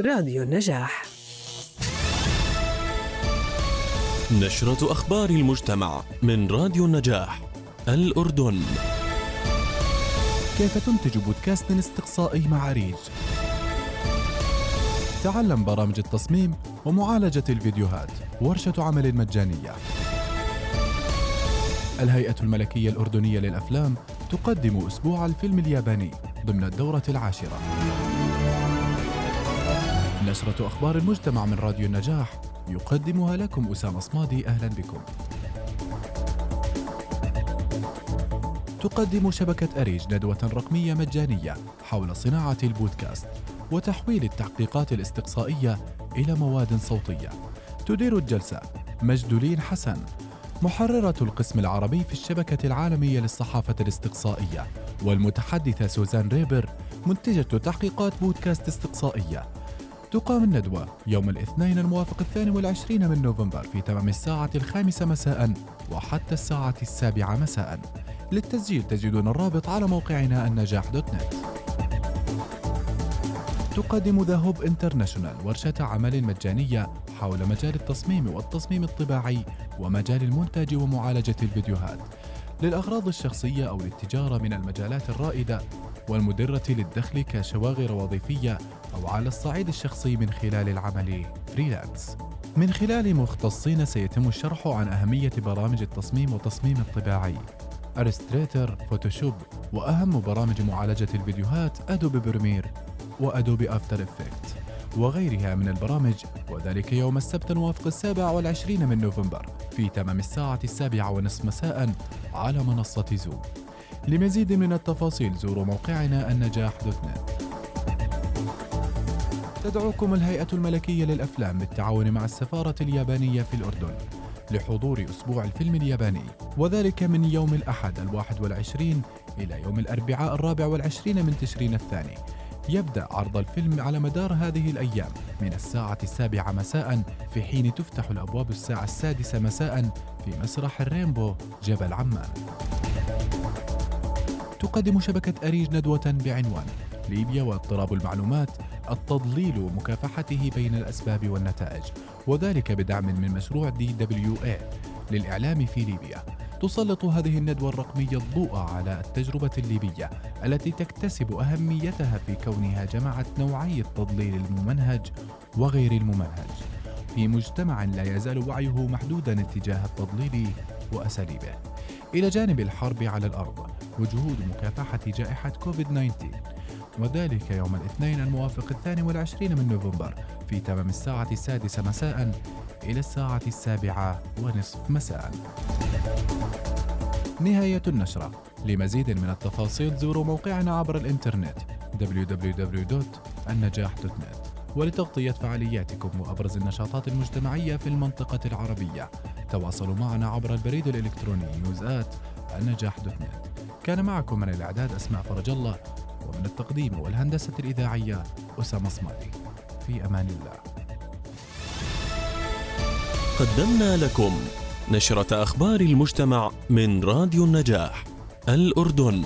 راديو النجاح. نشرة أخبار المجتمع من راديو النجاح الأردن. كيف تنتج بودكاست استقصائي مع ريج تعلم برامج التصميم ومعالجة الفيديوهات ورشة عمل مجانية. الهيئة الملكية الأردنية للأفلام تقدم أسبوع الفيلم الياباني ضمن الدورة العاشرة. نشرة أخبار المجتمع من راديو النجاح يقدمها لكم أسامة صمادي أهلا بكم. تقدم شبكة أريج ندوة رقمية مجانية حول صناعة البودكاست وتحويل التحقيقات الاستقصائية إلى مواد صوتية. تدير الجلسة مجدولين حسن محررة القسم العربي في الشبكة العالمية للصحافة الاستقصائية والمتحدثة سوزان ريبر منتجة تحقيقات بودكاست استقصائية. تقام الندوة يوم الاثنين الموافق الثاني والعشرين من نوفمبر في تمام الساعة الخامسة مساء وحتى الساعة السابعة مساء. للتسجيل تجدون الرابط على موقعنا النجاح dot net. تقدم The Hope International ورشة عمل مجانية حول مجال التصميم والتصميم الطباعي ومجال المونتاج ومعالجة الفيديوهات. للأغراض الشخصية أو للتجارة من المجالات الرائدة والمدرة للدخل كشواغر وظيفية أو على الصعيد الشخصي من خلال العمل freelance من خلال مختصين سيتم الشرح عن أهمية برامج التصميم والتصميم الطباعي Illustrator، Photoshop وأهم برامج معالجة الفيديوهات Adobe Premiere و Adobe After Effects وغيرها من البرامج. وذلك يوم السبت الموافق السابع والعشرين من نوفمبر. في تمام الساعة السابعة ونصف مساء على منصة زوم. لمزيد من التفاصيل زوروا موقعنا النجاح دوت نت تدعوكم الهيئة الملكية للأفلام بالتعاون مع السفارة اليابانية في الأردن لحضور أسبوع الفيلم الياباني وذلك من يوم الأحد الواحد والعشرين إلى يوم الأربعاء الرابع والعشرين من تشرين الثاني. يبدأ عرض الفيلم على مدار هذه الأيام من الساعة السابعة مساء في حين تفتح الأبواب الساعة السادسة مساء في مسرح الرينبو جبل عمان. تقدم شبكة أريج ندوة بعنوان ليبيا واضطراب المعلومات التضليل ومكافحته بين الأسباب والنتائج وذلك بدعم من مشروع دي دبليو اي للإعلام في ليبيا. تسلط هذه الندوة الرقمية الضوء على التجربة الليبية التي تكتسب أهميتها في كونها جمعت نوعي التضليل الممنهج وغير الممنهج. في مجتمع لا يزال وعيه محدودا اتجاه التضليل وأساليبه. إلى جانب الحرب على الأرض وجهود مكافحة جائحة كوفيد 19 وذلك يوم الاثنين الموافق الثاني والعشرين من نوفمبر في تمام الساعة السادسة مساء إلى الساعة السابعة ونصف مساء. نهاية النشرة. لمزيد من التفاصيل زوروا موقعنا عبر الإنترنت www.النجاح.net ولتغطية فعالياتكم وأبرز النشاطات المجتمعية في المنطقة العربية. تواصلوا معنا عبر البريد الإلكتروني نيوزات النجاح دوت نت كان معكم من الإعداد أسماء فرج الله. ومن التقديم والهندسة الإذاعية أسامة صمالي في أمان الله. قدمنا لكم نشرة أخبار المجتمع من راديو النجاح الأردن.